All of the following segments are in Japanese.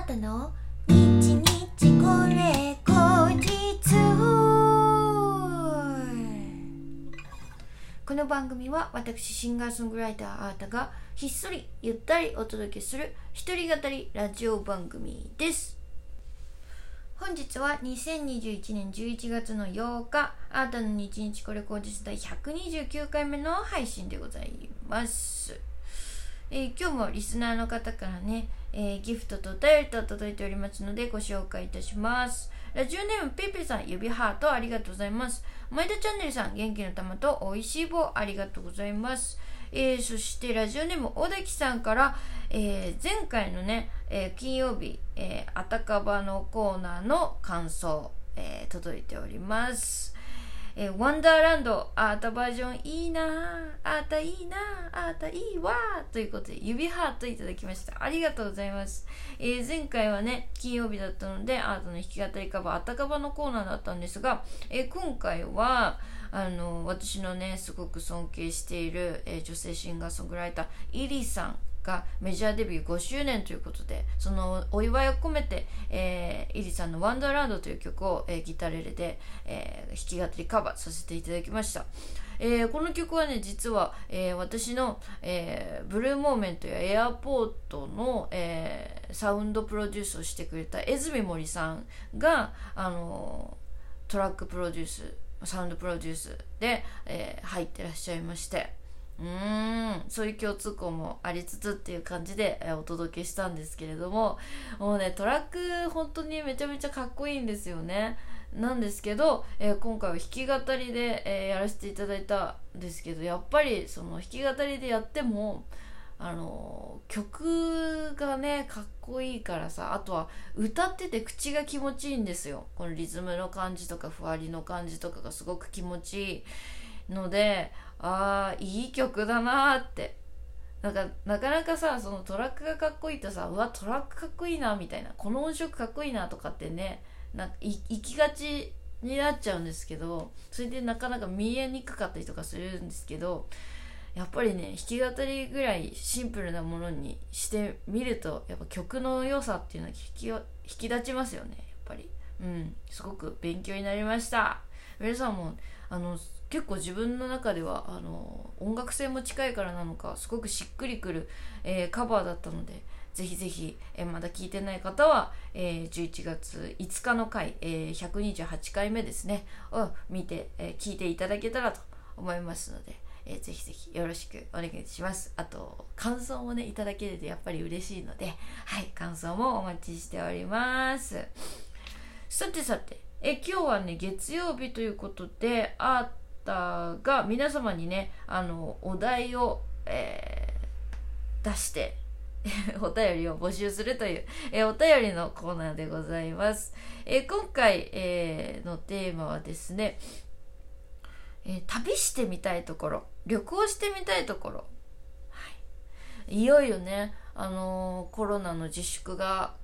あーたの？日日これ後日。この番組は私シンガーソングライターあーたがひっそりゆったりお届けする一人語りラジオ番組です。本日は2021年11月の8日あーたの日日これ後日第129回目の配信でございます。えー、今日もリスナーの方からね、えー、ギフトとお便りと届いておりますのでご紹介いたします。ラジオネームペペさん、指ハートありがとうございます。前田チャンネルさん、元気の玉と美味しい棒ありがとうございます。えー、そしてラジオネーム小滝さんから、えー、前回のね、えー、金曜日、えー、あたかばのコーナーの感想、えー、届いております。えー、ワンダーランド、アータバージョンいいなアータいいなアータいいわということで、指ハートいただきました。ありがとうございます。えー、前回はね、金曜日だったので、アートの弾き語りカバー、あたかばのコーナーだったんですが、えー、今回は、あの、私のね、すごく尊敬している、え女性シンガーソングライター、イリさんがメジャーデビュー5周年ということでそのお祝いを込めて、えー、イリさんの「ワンダーランド」という曲を、えー、ギタレレで、えー、弾き語りカバーさせていただきました。えー、この曲はね実は、えー、私の、えー、ブルーモーメントやエアポートの、えー、サウンドプロデュースをしてくれた江住森さんが、あのトラックプロデュースサウンドプロデュースで、えー、入ってらっしゃいましてうんそういう共通項もありつつっていう感じで、えお届けしたんですけれどももうねトラック本当にめちゃめちゃかっこいいんですよね。なんですけど、えー、今回は弾き語りで、えー、やらせていただいたんですけどやっぱりその弾き語りでやってもあの曲がねかっこいいからさあとは歌ってて口が気持ちいいんですよ。このリズムの感じとかふわりの感じとかがすごく気持ちいいのでああいい曲だなって。なんかなかなかさそのトラックがかっこいいとさうわトラックかっこいいなみたいな。この音色かっこいいなとかってねなんか行きがちになっちゃうんですけどそれでなかなか見えにくかったりとかするんですけどやっぱりね弾き語りぐらいシンプルなものにしてみるとやっぱ曲の良さっていうのは引き引き立ちますよねやっぱり。うんすごく勉強になりました。皆さんもあの結構自分の中ではあの音楽性も近いからなのかすごくしっくりくる、えー、カバーだったのでぜひぜひ、えー、まだ聞いてない方は、えー、11月5日の回、えー、128回目ですねを見て、えー、聞いていただけたらと思いますので、えー、ぜひぜひよろしくお願いします。あと感想もねいただけるとやっぱり嬉しいのではい感想もお待ちしております。さてさてえ今日はね月曜日ということでアーターが皆様にねあのお題を、えー、出して お便りを募集するという、えー、お便りのコーナーでございます。えー、今回、え、のテーマはですね、え旅してみたいところ、旅行してみたいところ。はい、いよいよね、あのコロナの自粛が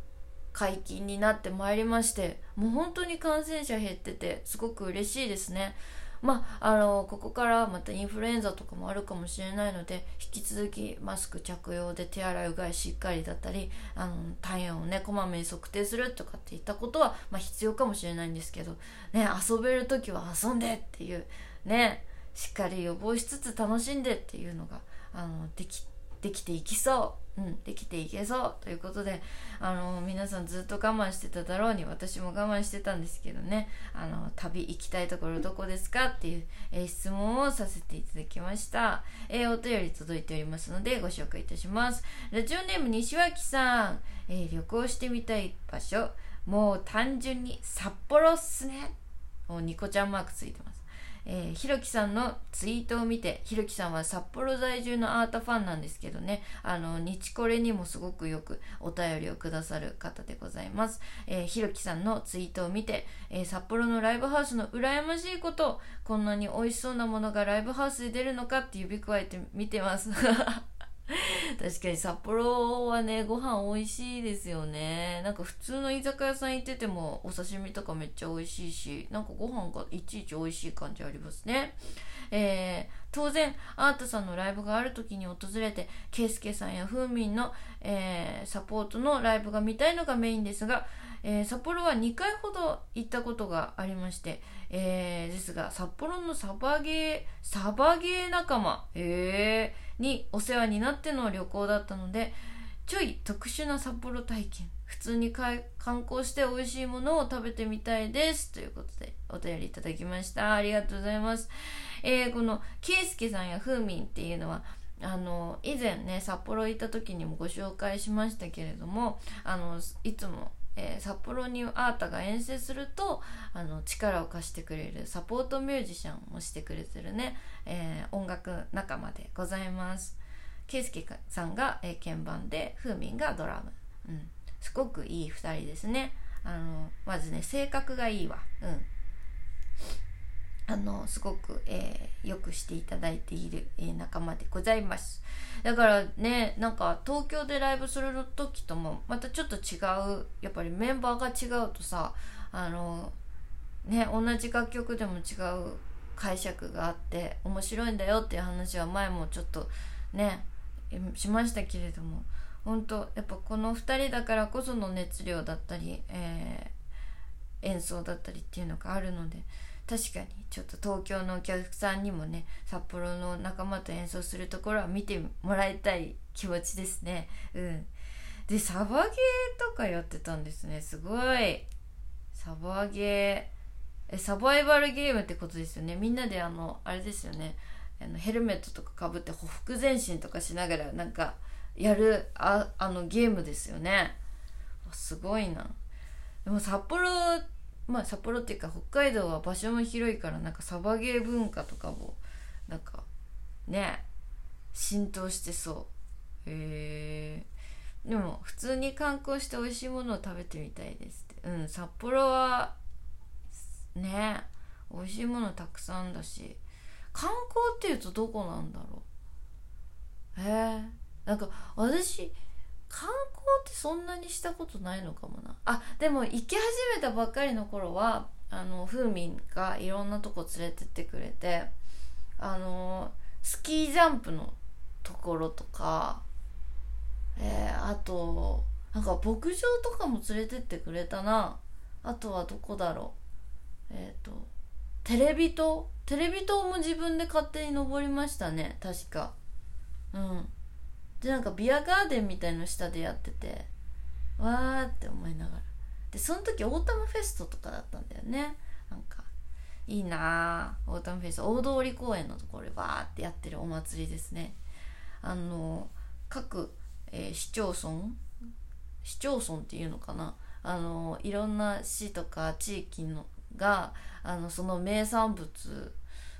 解禁になってまいりまして、もう本当に感染者減ってて、すごく嬉しいですね。まあ、あのここからまたインフルエンザとかもあるかもしれないので引き続きマスク着用で手洗いうがいしっかりだったりあの体温をねこまめに測定するとかっていったことは、まあ、必要かもしれないんですけど、ね、遊べる時は遊んでっていうねしっかり予防しつつ楽しんでっていうのがあのできできていきそう。うん、できていけそう。ということであの皆さんずっと我慢してただろうに私も我慢してたんですけどね。あの旅行きたいところどこですかっていう、えー、質問をさせていただきました、えー、お便り届いておりますのでご紹介いたします。ラジオネーム西脇さん、えー、旅行してみたい場所。もう単純に札幌っすね。もうニコちゃんマークついてます。えー、ひろきさんのツイートを見て、ひろきさんは札幌在住のアートファンなんですけどね、あの、日これにもすごくよくお便りをくださる方でございます。えー、ひろきさんのツイートを見て、えー、札幌のライブハウスの羨ましいこと、こんなに美味しそうなものがライブハウスで出るのかって指くわえて見てます。確かに札幌はねご飯美味しいですよね。なんか普通の居酒屋さん行っててもお刺身とかめっちゃ美味しいしなんかご飯がいちいち美味しい感じありますね。えー、当然アートさんのライブがある時に訪れてケイスケさんやふーみんの、えー、サポートのライブが見たいのがメインですがえー、札幌は2回ほど行ったことがありまして、えー、ですが札幌のサバゲーサバゲー仲間、えー、にお世話になっての旅行だったのでちょい特殊な札幌体験。普通に観光して美味しいものを食べてみたいです。ということでお便りいただきました。ありがとうございます、えー、このケイスケさんやふーみんっていうのはあの以前ね札幌行った時にもご紹介しましたけれどもあのいつもえー、札幌にアータが遠征するとあの力を貸してくれるサポートミュージシャンをしてくれてるね、えー、音楽仲間でございます。圭介さんが、えー、鍵盤でふーみんがドラム、うん、すごくいい2人ですね。あのまずね性格がいいわ。うん。あのすごく、えー、よくしていただいている、えー、仲間でございます。だからねなんか東京でライブする時ともまたちょっと違うやっぱりメンバーが違うとさあのね同じ楽曲でも違う解釈があって面白いんだよっていう話は前もちょっとねしましたけれども本当やっぱこの2人だからこその熱量だったり、えー、演奏だったりっていうのがあるので確かにちょっと東京のお客さんにもね札幌の仲間と演奏するところは見てもらいたい気持ちですね。うん。でサバゲーとかやってたんですね。すごい。サバゲー。えサバイバルゲームってことですよね。みんなであのあれですよね。あのヘルメットとかかぶってほふ前進とかしながらなんかやるああのゲームですよね。すごいな。でも札幌まあ札幌っていうか北海道は場所も広いからなんかサバゲー文化とかもなんかね浸透してそう。へえでも普通に観光して美味しいものを食べてみたいですって。うん札幌はね美味しいものたくさんだし。観光っていうとどこなんだろう。へえなんか私観光ってそんなにしたことないのかもな。あでも行き始めたばっかりの頃はあのふーみんがいろんなとこ連れてってくれてあのスキージャンプのところとかえー、あとなんか牧場とかも連れてってくれたな。あとはどこだろう。えっ、ー、とテレビ塔？テレビ塔も自分で勝手に登りましたね確か。うん。でなんかビアガーデンみたいの下でやっててわーって思いながら。でその時オータムフェストとかだったんだよね。なんかいいなーオータムフェスト。大通公園のところでわーってやってるお祭りですね。あの各、えー、市町村市町村っていうのかな。あのいろんな市とか地域のがあのその名産物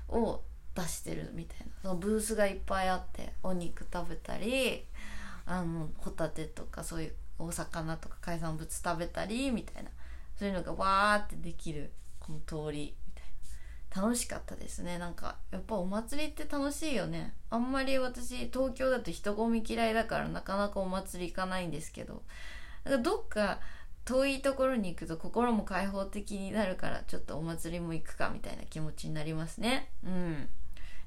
を出してるみたいな。そのブースがいっぱいあってお肉食べたりあのホタテとかそういうお魚とか海産物食べたりみたいな。そういうのがわーってできるこの通りみたいな。楽しかったですね。なんかやっぱお祭りって楽しいよね。あんまり私東京だと人混み嫌いだからなかなかお祭り行かないんですけど。かどっか遠いところに行くと心も開放的になるからちょっとお祭りも行くかみたいな気持ちになりますね。うん。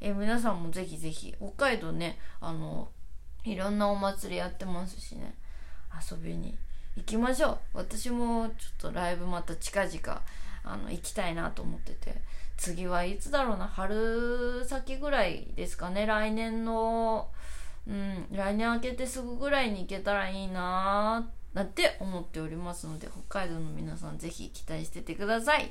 え皆さんもぜひぜひ北海道ねあのいろんなお祭りやってますしね。遊びに行きましょう。私もちょっとライブまた近々あの行きたいなと思ってて。次はいつだろうな。春先ぐらいですかね。来年のうん来年明けてすぐぐらいに行けたらいいなーなんて思っておりますので北海道の皆さんぜひ期待しててください。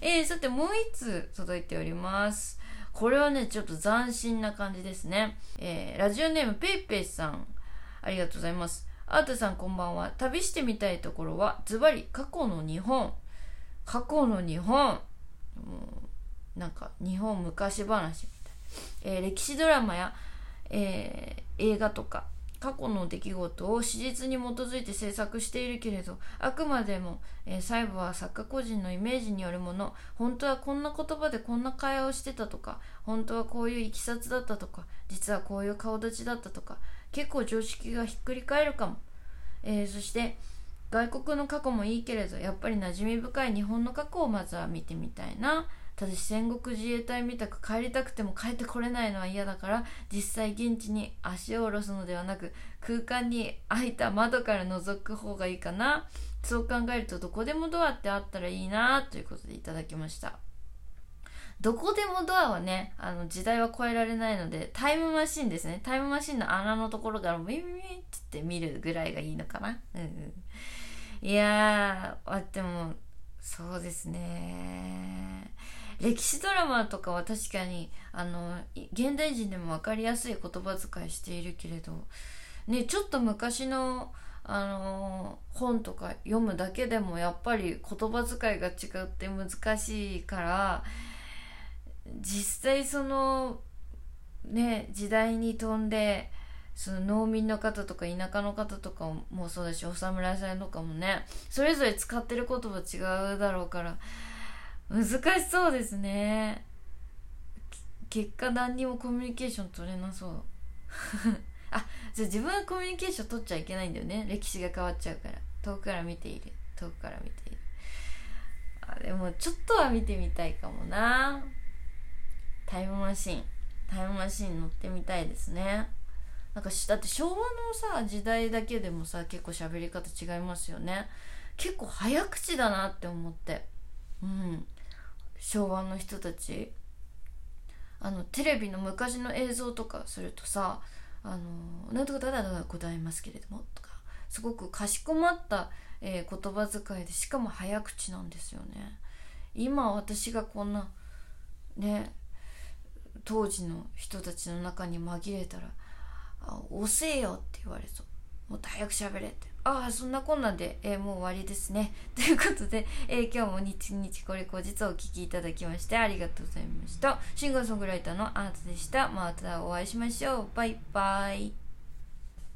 えー、さてもう一つ届いております。これはね、ちょっと斬新な感じですね。えー、ラジオネームペイペイさん、ありがとうございます。アートさんこんばんは。旅してみたいところは、ズバリ過去の日本。過去の日本。もうなんか、日本昔話みたい。えー、歴史ドラマや、えー、映画とか、過去の出来事を史実に基づいて制作しているけれどあくまでも、えー、細部は作家個人のイメージによるもの。本当はこんな言葉でこんな会話をしてたとか本当はこういういきさつだったとか実はこういう顔立ちだったとか結構常識がひっくり返るかも、えー、そして外国の過去もいいけれどやっぱり馴染み深い日本の過去をまずは見てみたいな。ただし戦国自衛隊みたく帰りたくても帰ってこれないのは嫌だから実際現地に足を下ろすのではなく空間に開いた窓から覗く方がいいかな。そう考えるとどこでもドアってあったらいいなということでいただきました。どこでもドアはねあの時代は超えられないのでタイムマシンですね。タイムマシンの穴のところからビンビンって見るぐらいがいいのかな。うんうん。いやーあでもそうですね歴史ドラマとかは確かにあの現代人でも分かりやすい言葉遣いしているけれどねちょっと昔のあの本とか読むだけでもやっぱり言葉遣いが違って難しいから実際そのね時代に飛んでその農民の方とか田舎の方とかもそうだしお侍さんとかもねそれぞれ使ってる言葉違うだろうから難しそうですね。結果何にもコミュニケーション取れなそう。あじゃあ自分はコミュニケーション取っちゃいけないんだよね。歴史が変わっちゃうから。遠くから見ている。遠くから見ている。あでもちょっとは見てみたいかもな。タイムマシン。タイムマシン乗ってみたいですね。なんかだって昭和のさ時代だけでもさ結構喋り方違いますよね。結構早口だなって思って。うん。昭和の人たち。あのテレビの昔の映像とかするとさ「あのなんとかだだだございますけれども」とかすごくかしこまった、えー、言葉遣いでしかも早口なんですよね。今私がこんなね当時の人たちの中に紛れたら「遅えよ」って言われそう。もっと早く喋れって。ああそんなこんなんで、えー、もう終わりですね。ということで、えー、今日も日日これ後日お聴きいただきましてありがとうございました。シンガーソングライターのアートでした。またお会いしましょう。バイバイ。